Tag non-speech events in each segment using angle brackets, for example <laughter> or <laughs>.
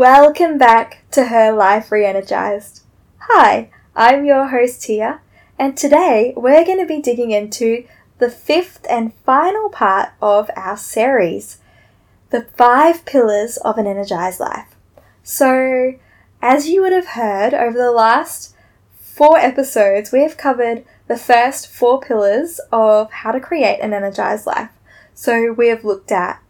Welcome back to Her Life Re-Energized. Hi, I'm your host Tia, and today we're going to be digging into the fifth and final part of our series, the five pillars of an energized life. So, as you would have heard over the last four episodes, we have covered the first four pillars of how to create an energized life. So, we have looked at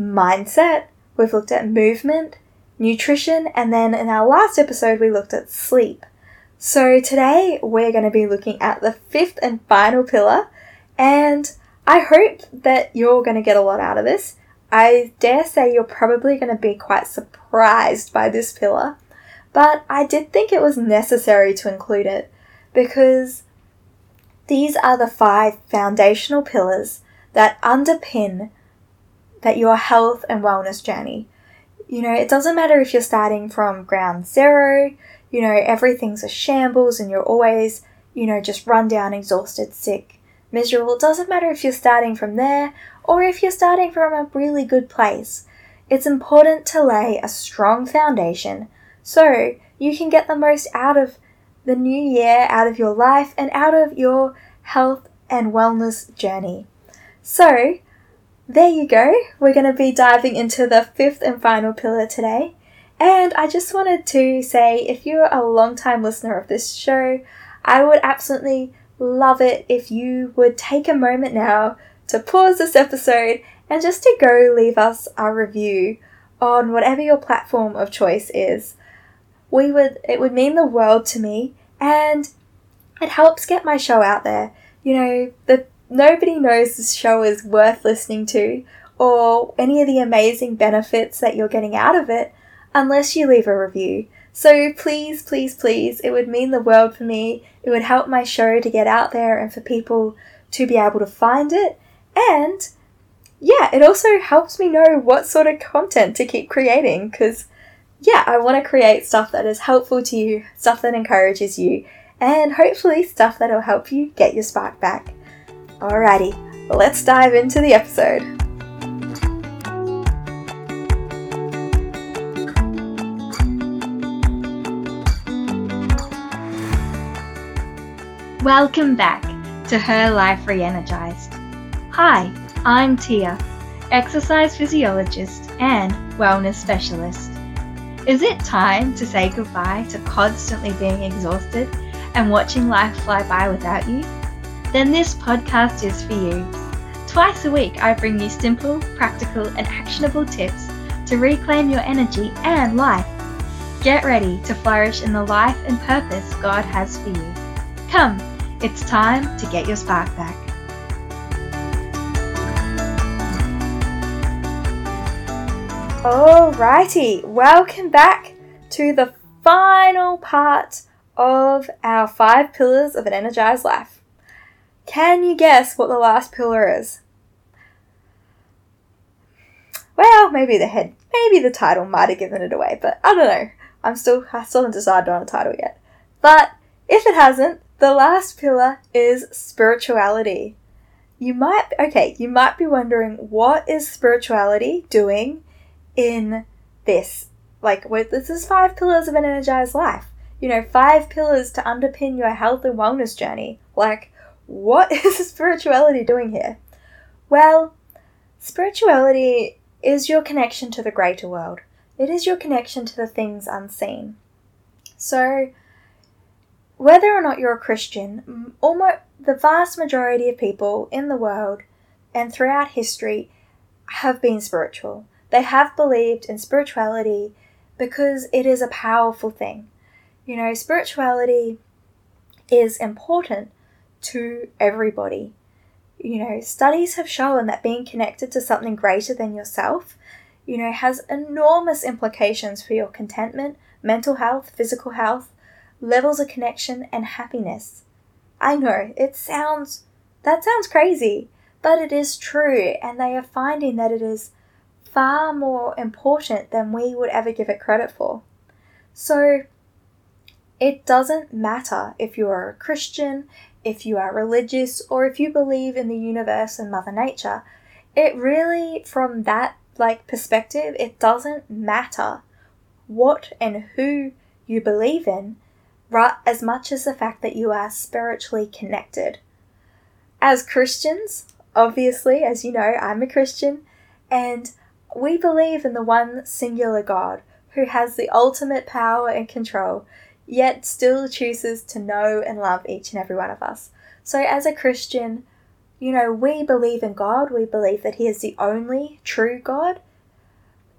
mindset, we've looked at movement, nutrition, and then in our last episode, we looked at sleep. So today we're going to be looking at the fifth and final pillar, and I hope that you're going to get a lot out of this. I dare say you're probably going to be quite surprised by this pillar, but I did think it was necessary to include it because these are the five foundational pillars that underpin that your health and wellness journey. You know, it doesn't matter if you're starting from ground zero, you know, everything's a shambles and you're always, you know, just run down, exhausted, sick, miserable. It doesn't matter if you're starting from there or if you're starting from a really good place. It's important to lay a strong foundation so you can get the most out of the new year, out of your life, and out of your health and wellness journey. So, there you go. We're going to be diving into the fifth and final pillar today. And I just wanted to say if you're a long time listener of this show, I would absolutely love it if you would take a moment now to pause this episode and just to go leave us a review on whatever your platform of choice is. We would it would mean the world to me and it helps get my show out there. You know, the nobody knows this show is worth listening to or any of the amazing benefits that you're getting out of it unless you leave a review. So please, please, please, it would mean the world for me. It would help my show to get out there and for people to be able to find it. And yeah, it also helps me know what sort of content to keep creating because yeah, I want to create stuff that is helpful to you, stuff that encourages you, and hopefully stuff that'll help you get your spark back. Alrighty, let's dive into the episode. Welcome back to Her Life Re-Energized. Hi, I'm Tia, exercise physiologist and wellness specialist. Is it time to say goodbye to constantly being exhausted and watching life fly by without you? Then this podcast is for you. Twice a week, I bring you simple, practical, and actionable tips to reclaim your energy and life. Get ready to flourish in the life and purpose God has for you. Come, it's time to get your spark back. Alrighty, welcome back to the final part of our five pillars of an energized life. Can you guess what the last pillar is? Well, maybe the head, maybe the title might have given it away, but I don't know. I'm still, I still haven't decided on a title yet. But if it hasn't, the last pillar is spirituality. You might, okay, you might be wondering what is spirituality doing in this? Like, this is five pillars of an energized life. You know, five pillars to underpin your health and wellness journey. Like, what <laughs> is spirituality doing here? Well, spirituality is your connection to the greater world. It is your connection to the things unseen. So, whether or not you're a Christian, almost the vast majority of people in the world and throughout history have been spiritual. They have believed in spirituality because it is a powerful thing. You know, spirituality is important to everybody. You know, studies have shown that being connected to something greater than yourself, you know, has enormous implications for your contentment, mental health, physical health, levels of connection, and happiness. I know, it sounds, that sounds crazy, but it is true, and they are finding that it is far more important than we would ever give it credit for. So, it doesn't matter if you're a Christian, if you are religious or if you believe in the universe and mother nature it really from that like perspective it doesn't matter what and who you believe in, right, as much as the fact that you are spiritually connected. As Christians, obviously, as you know, I'm a Christian, and we believe in the one singular God who has the ultimate power and control, yet still chooses to know and love each and every one of us. So, as a Christian, you know, we believe in God, we believe that He is the only true God,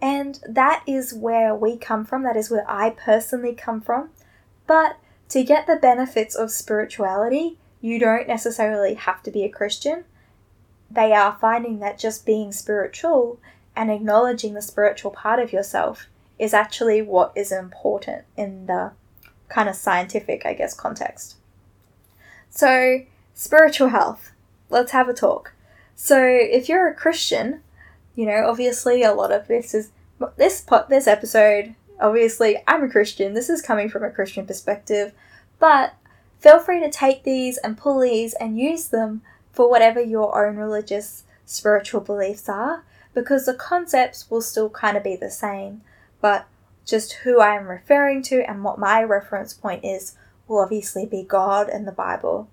and that is where we come from, that is where I personally come from. But to get the benefits of spirituality, you don't necessarily have to be a Christian. They are finding that just being spiritual and acknowledging the spiritual part of yourself is actually what is important in the kind of scientific, I guess, context. So, spiritual health. Let's have a talk. So, if you're a Christian, you know, obviously a lot of this is this pot this episode. Obviously, I'm a Christian. This is coming from a Christian perspective, but feel free to take these and pull these and use them for whatever your own religious spiritual beliefs are because the concepts will still kind of be the same, but just who I am referring to and what my reference point is will obviously be God and the Bible.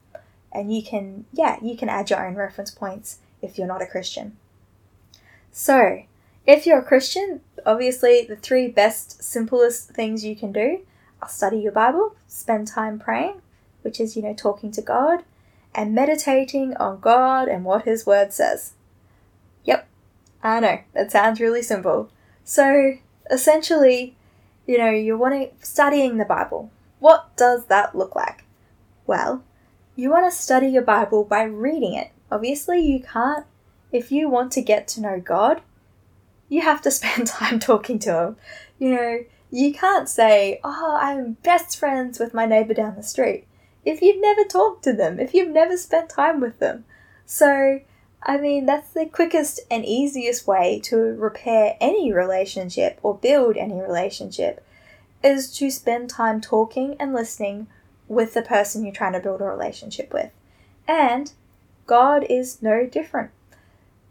And you can, yeah, you can add your own reference points if you're not a Christian. So, if you're a Christian, obviously the three best, simplest things you can do are study your Bible, spend time praying, which is, you know, talking to God, and meditating on God and what His Word says. Yep, I know, that sounds really simple. So, essentially, you know, you're wanting studying the Bible. What does that look like? Well, you want to study your Bible by reading it. Obviously, you can't if you want to get to know God, you have to <laughs> spend time talking to Him. You know, you can't say, Oh, I'm best friends with my neighbor down the street if you've never talked to them, if you've never spent time with them. So, I mean, that's the quickest and easiest way to repair any relationship or build any relationship is to spend time talking and listening with the person you're trying to build a relationship with. And God is no different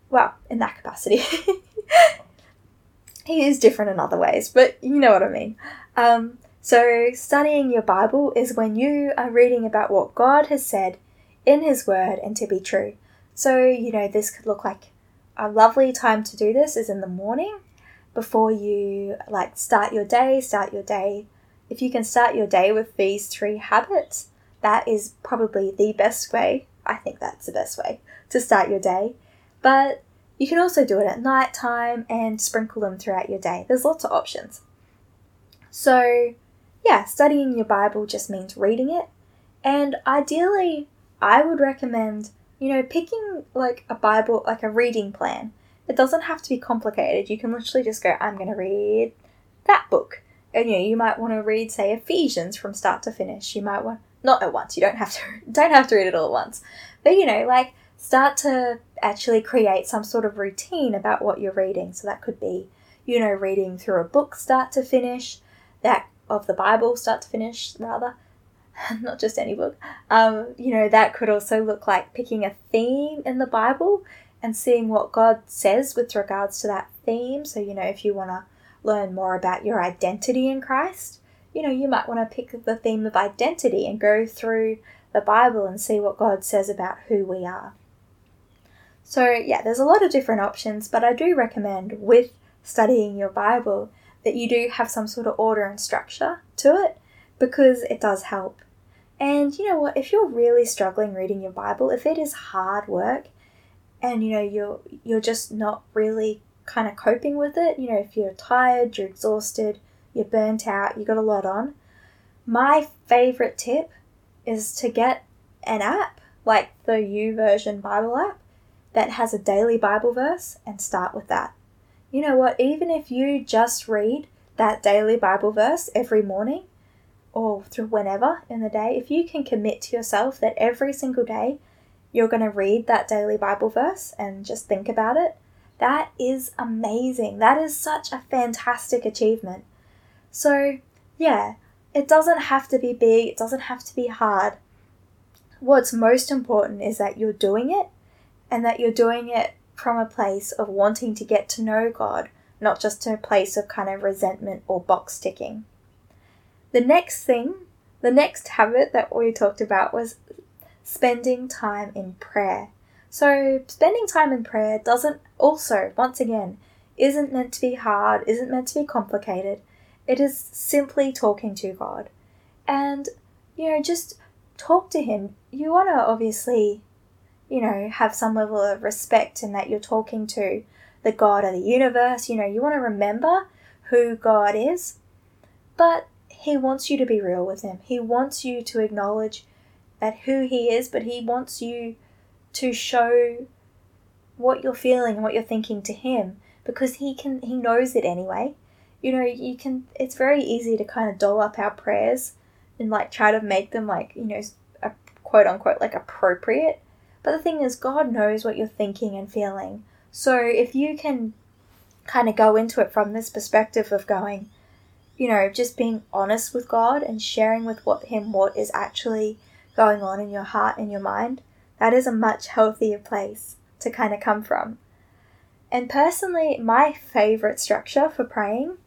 well, in that capacity. <laughs> he is different in other ways, but you know what I mean. Um, so, studying your Bible is when you are reading about what God has said in His Word and to be true. So, you know, this could look like a lovely time to do this is in the morning before you like start your day, start your day. If you can start your day with these three habits, that is probably the best way. I think that's the best way to start your day. But you can also do it at night time and sprinkle them throughout your day. There's lots of options. So, yeah, studying your Bible just means reading it. And ideally, I would recommend, you know, picking like a Bible, like a reading plan. It doesn't have to be complicated. You can literally just go, I'm going to read that book. And you know, you might want to read, say, Ephesians from start to finish. You might want not at once. You don't have to <laughs> don't have to read it all at once. But you know, like start to actually create some sort of routine about what you're reading. So that could be, you know, reading through a book start to finish, that of the Bible start to finish, rather, <laughs> not just any book. Um, you know, that could also look like picking a theme in the Bible and seeing what God says with regards to that theme. So, you know, if you want to learn more about your identity in Christ, you know, you might want to pick the theme of identity and go through the Bible and see what God says about who we are. So, yeah, there's a lot of different options, but I do recommend with studying your Bible that you do have some sort of order and structure to it because it does help. And you know what, if you're really struggling reading your Bible, if it is hard work and you know you're you're just not really kind of coping with it, you know, if you're tired, you're exhausted, you're burnt out, you got a lot on, my favorite tip is to get an app like the YouVersion Bible app that has a daily Bible verse and start with that. You know what? Even if you just read that daily Bible verse every morning or through whenever in the day, if you can commit to yourself that every single day you're going to read that daily Bible verse and just think about it, that is amazing. That is such a fantastic achievement. So, yeah, it doesn't have to be big, it doesn't have to be hard. What's most important is that you're doing it and that you're doing it from a place of wanting to get to know God, not just to a place of kind of resentment or box ticking. The next thing, the next habit that we talked about was spending time in prayer. So, spending time in prayer doesn't also, once again, isn't meant to be hard, isn't meant to be complicated. It is simply talking to God. And, you know, just talk to Him. You want to obviously, you know, have some level of respect in that you're talking to the God of the universe. You know, you want to remember who God is. But He wants you to be real with Him. He wants you to acknowledge that who he is, but he wants you to show what you're feeling and what you're thinking to him because he can he knows it anyway. You know, you can it's very easy to kind of doll up our prayers and like try to make them like, you know, a quote unquote like appropriate. But the thing is God knows what you're thinking and feeling. So if you can kind of go into it from this perspective of going, you know, just being honest with God and sharing with what him what is actually going on in your heart and your mind, that is a much healthier place to kind of come from. And personally, my favorite structure for praying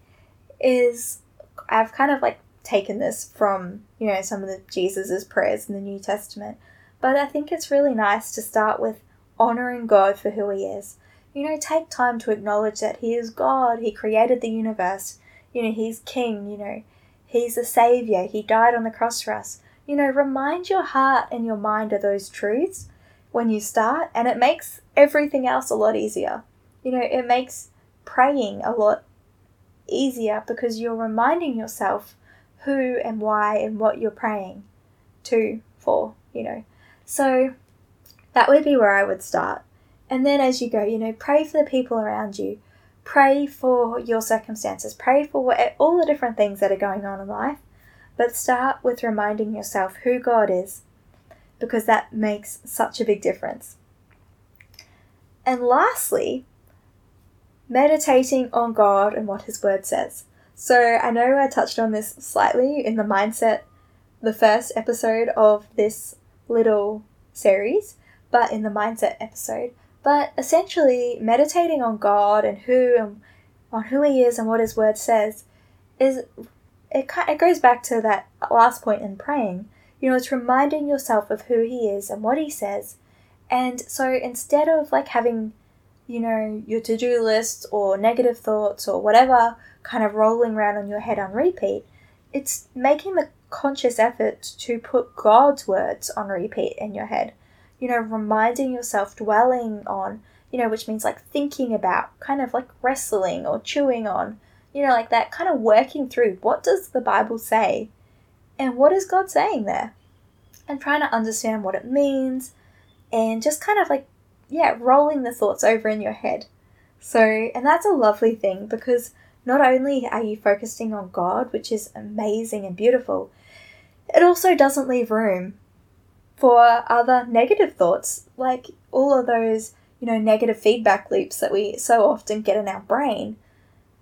is I've kind of like taken this from, you know, some of the Jesus's prayers in the New Testament, but I think it's really nice to start with honoring God for who he is. You know, take time to acknowledge that he is God, he created the universe, you know, he's king, you know, he's a savior, he died on the cross for us. You know, remind your heart and your mind of those truths when you start, and it makes everything else a lot easier. You know, it makes praying a lot easier because you're reminding yourself who and why and what you're praying to for, you know. So that would be where I would start. And then as you go, you know, pray for the people around you. Pray for your circumstances. Pray for what, all the different things that are going on in life but start with reminding yourself who God is, because that makes such a big difference. And lastly, meditating on God and what His Word says. So I know I touched on this slightly in the mindset, the first episode of this little series, but in the mindset episode. But essentially, meditating on God and who and on who He is and what His Word says is it, it goes back to that last point in praying. You know, it's reminding yourself of who He is and what He says. And so instead of like having, you know, your to do list or negative thoughts or whatever kind of rolling around on your head on repeat, it's making the conscious effort to put God's words on repeat in your head. You know, reminding yourself, dwelling on, you know, which means like thinking about, kind of like wrestling or chewing on you know, like that kind of working through what does the Bible say and what is God saying there? And trying to understand what it means and just kind of like, yeah, rolling the thoughts over in your head. So, and that's a lovely thing because not only are you focusing on God, which is amazing and beautiful, it also doesn't leave room for other negative thoughts, like all of those, you know, negative feedback loops that we so often get in our brain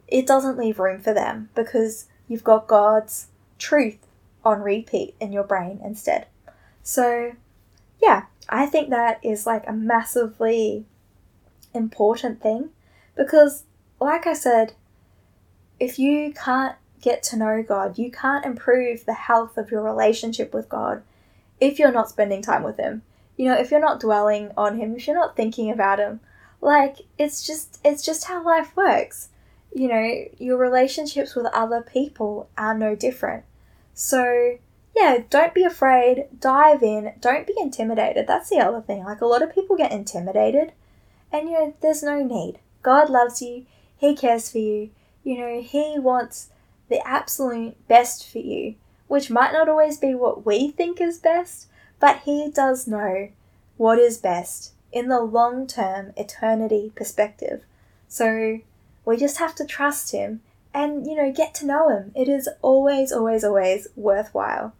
it doesn't leave room for them because you've got God's truth on repeat in your brain instead. So, yeah, I think that is like a massively important thing because, like I said, if you can't get to know God, you can't improve the health of your relationship with God if you're not spending time with Him. You know, if you're not dwelling on Him, if you're not thinking about Him, like it's just it's just how life works you know, your relationships with other people are no different. So, yeah, don't be afraid, dive in, don't be intimidated. That's the other thing. Like, a lot of people get intimidated, and you know, there's no need. God loves you, He cares for you, you know, He wants the absolute best for you, which might not always be what we think is best, but He does know what is best in the long term eternity perspective. So, we just have to trust him and, you know, get to know him. It is always, always, always worthwhile.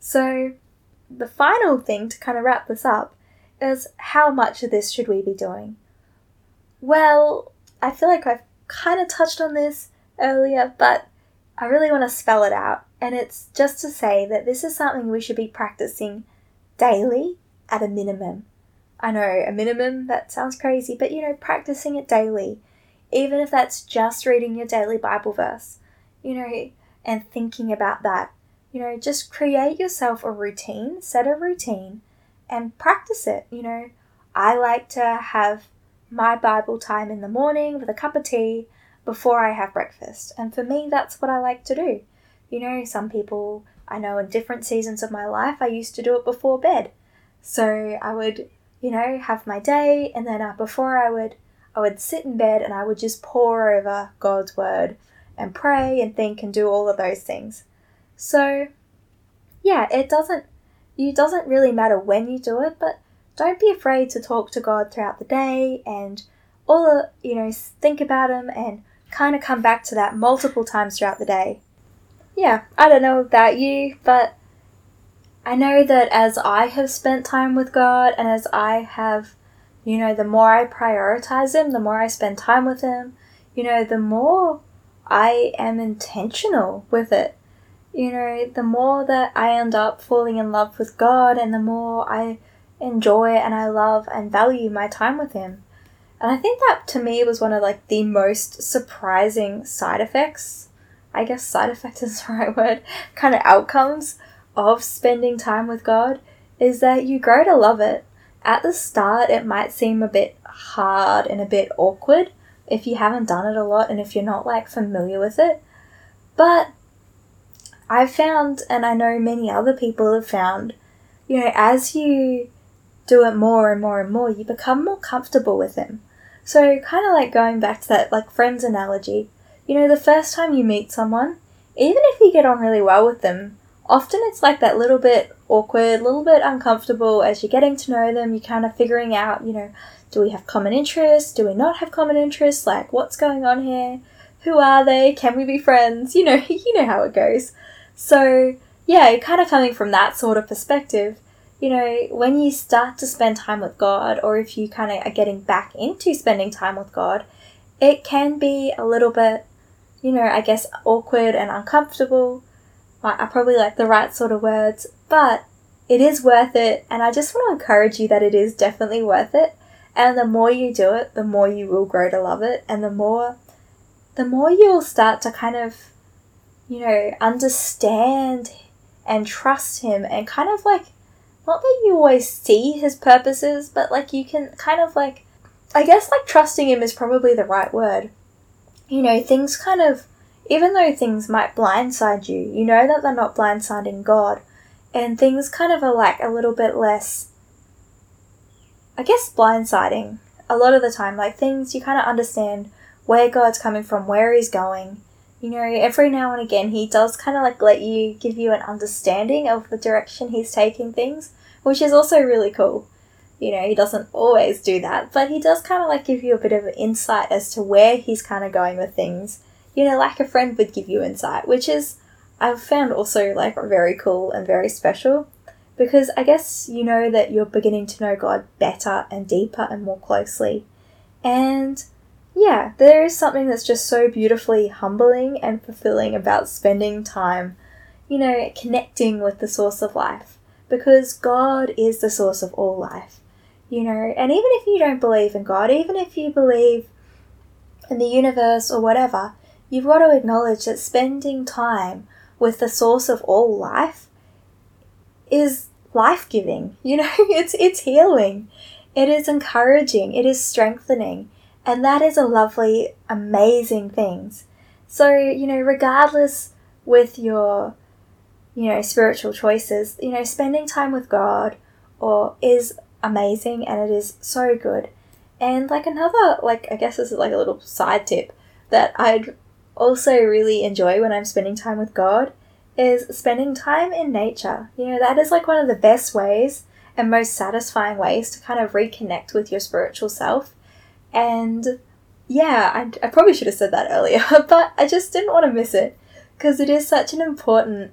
So, the final thing to kind of wrap this up is how much of this should we be doing? Well, I feel like I've kind of touched on this earlier, but I really want to spell it out. And it's just to say that this is something we should be practicing daily at a minimum. I know a minimum, that sounds crazy, but you know, practicing it daily even if that's just reading your daily Bible verse, you know, and thinking about that. You know, just create yourself a routine, set a routine, and practice it. You know, I like to have my Bible time in the morning with a cup of tea before I have breakfast. And for me, that's what I like to do. You know, some people I know in different seasons of my life, I used to do it before bed. So I would, you know, have my day, and then uh, before I would, I would sit in bed and I would just pore over God's word and pray and think and do all of those things. So, yeah, it doesn't, it doesn't really matter when you do it, but don't be afraid to talk to God throughout the day and all, the, you know, think about Him and kind of come back to that multiple times throughout the day yeah, I don't know about you, but I know that as I have spent time with God and as I have, you know, the more I prioritize Him, the more I spend time with Him, you know, the more I am intentional with it. You know, the more that I end up falling in love with God and the more I enjoy and I love and value my time with Him. And I think that to me was one of like the most surprising side effects I guess side effect <laughs> is the right word, kind of outcomes of spending time with God is that you grow to love it. At the start, it might seem a bit hard and a bit awkward if you haven't done it a lot and if you're not like familiar with it. But I've found, and I know many other people have found, you know, as you do it more and more and more, you become more comfortable with Him. So, kind of like going back to that like friends analogy, you know, the first time you meet someone, even if you get on really well with them, often it's like that little bit awkward, little bit uncomfortable as you're getting to know them, you're kind of figuring out, you know, do we have common interests? Do we not have common interests? Like, what's going on here? Who are they? Can we be friends? You know, <laughs> you know how it goes. So, yeah, kind of coming from that sort of perspective, you know, when you start to spend time with God, or if you kind of are getting back into spending time with God, it can be a little bit you know, I guess awkward and uncomfortable. Like, I probably like the right sort of words, but it is worth it, and I just want to encourage you that it is definitely worth it. And the more you do it, the more you will grow to love it, and the more, the more you'll start to kind of, you know, understand and trust him, and kind of like, not that you always see his purposes, but like you can kind of like, I guess like trusting him is probably the right word you know, things kind of, even though things might blindside you, you know that they're not blindsiding God. And things kind of are like a little bit less, I guess, blindsiding a lot of the time. Like things you kind of understand where God's coming from, where He's going. You know, every now and again, He does kind of like let you, give you an understanding of the direction He's taking things, which is also really cool. You know, he doesn't always do that, but he does kind of like give you a bit of insight as to where he's kind of going with things. You know, like a friend would give you insight, which is, I've found also like very cool and very special because I guess you know that you're beginning to know God better and deeper and more closely. And yeah, there is something that's just so beautifully humbling and fulfilling about spending time, you know, connecting with the source of life because God is the source of all life. You know, and even if you don't believe in God, even if you believe in the universe or whatever, you've got to acknowledge that spending time with the source of all life is life giving. <laughs> You know, it's it's healing. It is encouraging, it is strengthening, and that is a lovely, amazing things. So, you know, regardless with your you know, spiritual choices, you know, spending time with God or is amazing and it is so good. And like another, like, I guess this is like a little side tip that I'd also really enjoy when I'm spending time with God is spending time in nature. You know, that is like one of the best ways and most satisfying ways to kind of reconnect with your spiritual self. And yeah, I, I probably should have said that earlier, <laughs> but I just didn't want to miss it because it is such an important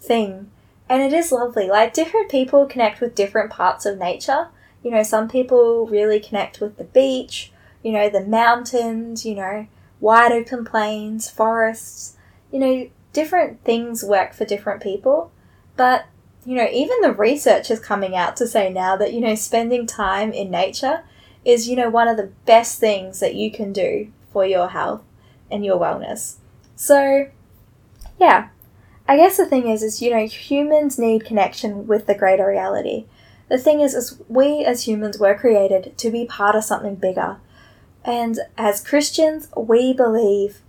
thing and it is lovely. Like, different people connect with different parts of nature. You know, some people really connect with the beach, you know, the mountains, you know, wide open plains, forests. You know, different things work for different people. But, you know, even the research is coming out to say now that, you know, spending time in nature is, you know, one of the best things that you can do for your health and your wellness. So, yeah, I guess the thing is, is you know, humans need connection with the greater reality. The thing is, is we as humans were created to be part of something bigger, and as Christians, we believe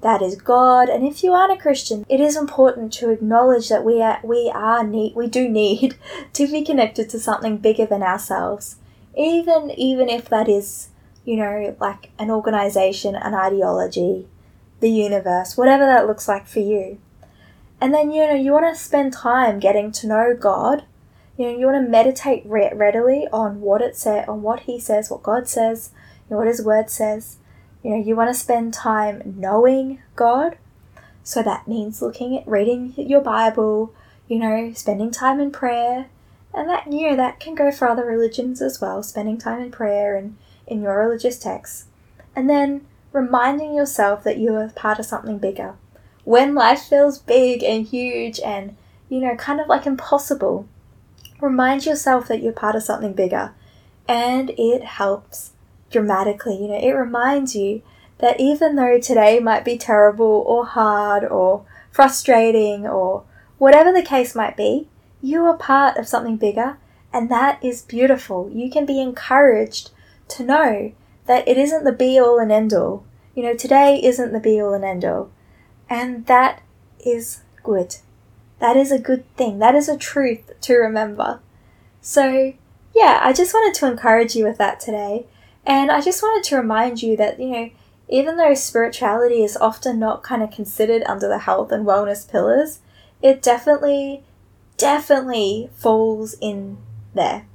that is God. And if you aren't a Christian, it is important to acknowledge that we are we are need we do need <laughs> to be connected to something bigger than ourselves. Even even if that is, you know, like an organization, an ideology, the universe, whatever that looks like for you. And then you know, you want to spend time getting to know God. You know, you want to meditate re- readily on what it says, on what he says, what God says, you know, what his word says you know, you want to spend time knowing God. So that means looking at reading your Bible, you know, spending time in prayer. And that, you know, that can go for other religions as well, spending time in prayer and in your religious texts. And then reminding yourself that you are part of something bigger. When life feels big and huge and, you know, kind of like impossible, remind yourself that you're part of something bigger. And it helps dramatically. You know, it reminds you that even though today might be terrible or hard or frustrating or whatever the case might be, you are part of something bigger, and that is beautiful. You can be encouraged to know that it isn't the be all and end all. You know, today isn't the be all and end all. And that is good. That is a good thing. That is a truth to remember. So, yeah, I just wanted to encourage you with that today. And I just wanted to remind you that, you know, even though spirituality is often not kind of considered under the health and wellness pillars, it definitely, definitely falls in there.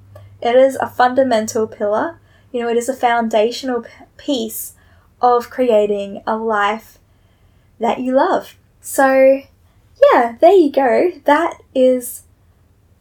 It is a fundamental pillar. You know, it is a foundational piece of creating a life that you love. So, yeah, there you go. That is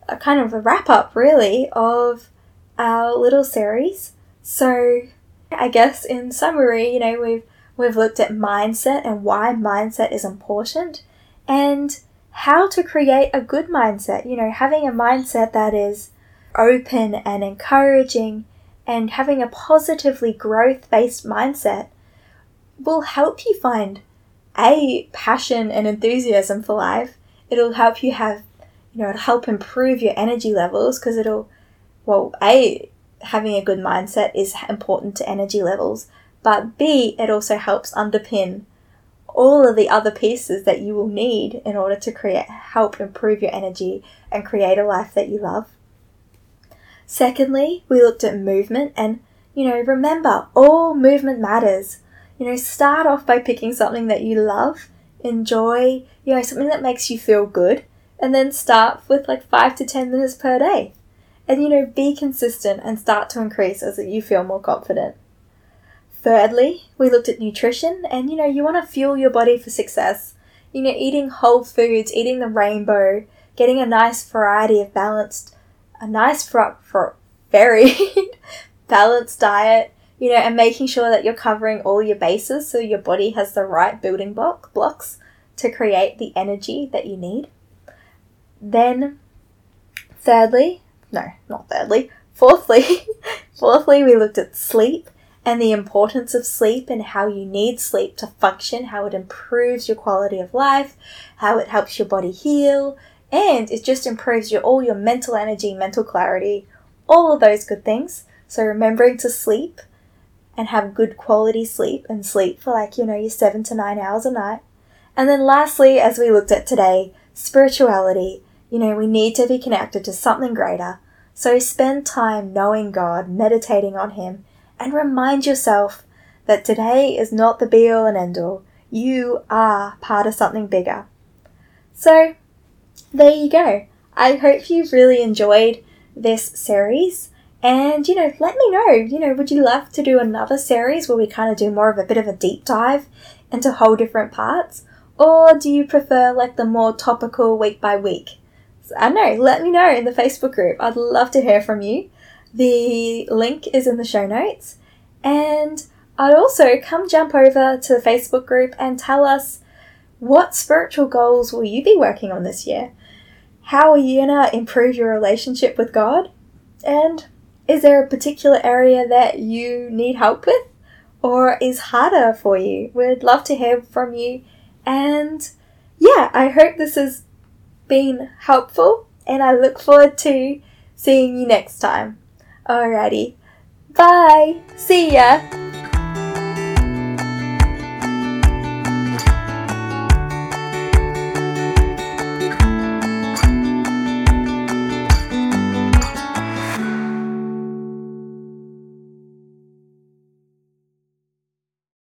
a kind of a wrap up, really, of our little series. So, I guess in summary, you know, we've we've looked at mindset and why mindset is important and how to create a good mindset. You know, having a mindset that is open and encouraging and having a positively growth-based mindset will help you find a passion and enthusiasm for life. It'll help you have, you know, it'll help improve your energy levels because it'll, well, a having a good mindset is important to energy levels, but B, it also helps underpin all of the other pieces that you will need in order to create help improve your energy and create a life that you love. Secondly, we looked at movement and you know, remember all movement matters. You know, start off by picking something that you love, enjoy, you know, something that makes you feel good, and then start with like 5 to 10 minutes per day and you know, be consistent and start to increase as you feel more confident. Thirdly, we looked at nutrition and you know, you want to fuel your body for success. You know, eating whole foods, eating the rainbow, getting a nice variety of balanced, a nice for, for very <laughs> balanced diet, you know, and making sure that you're covering all your bases so your body has the right building block blocks to create the energy that you need. Then, thirdly, no, not thirdly. Fourthly, <laughs> fourthly, we looked at sleep and the importance of sleep and how you need sleep to function, how it improves your quality of life, how it helps your body heal, and it just improves your all your mental energy, mental clarity, all of those good things. So remembering to sleep and have good quality sleep and sleep for like, you know, your 7 to 9 hours a night. And then lastly, as we looked at today, spirituality. You know, we need to be connected to something greater so spend time knowing God, meditating on Him, and remind yourself that today is not the be all and end all. You are part of something bigger. So, there you go. I hope you've really enjoyed this series. And, you know, let me know, you know, would you love to do another series where we kind of do more of a bit of a deep dive into whole different parts? Or do you prefer like the more topical week by week? I don't know, let me know in the Facebook group. I'd love to hear from you. The link is in the show notes. And I'd also come jump over to the Facebook group and tell us what spiritual goals will you be working on this year? How are you gonna improve your relationship with God? And is there a particular area that you need help with? or is harder for you. We'd love to hear from you. And yeah, I hope this has been helpful and I look forward to seeing you next time. Alrighty. Bye. See ya.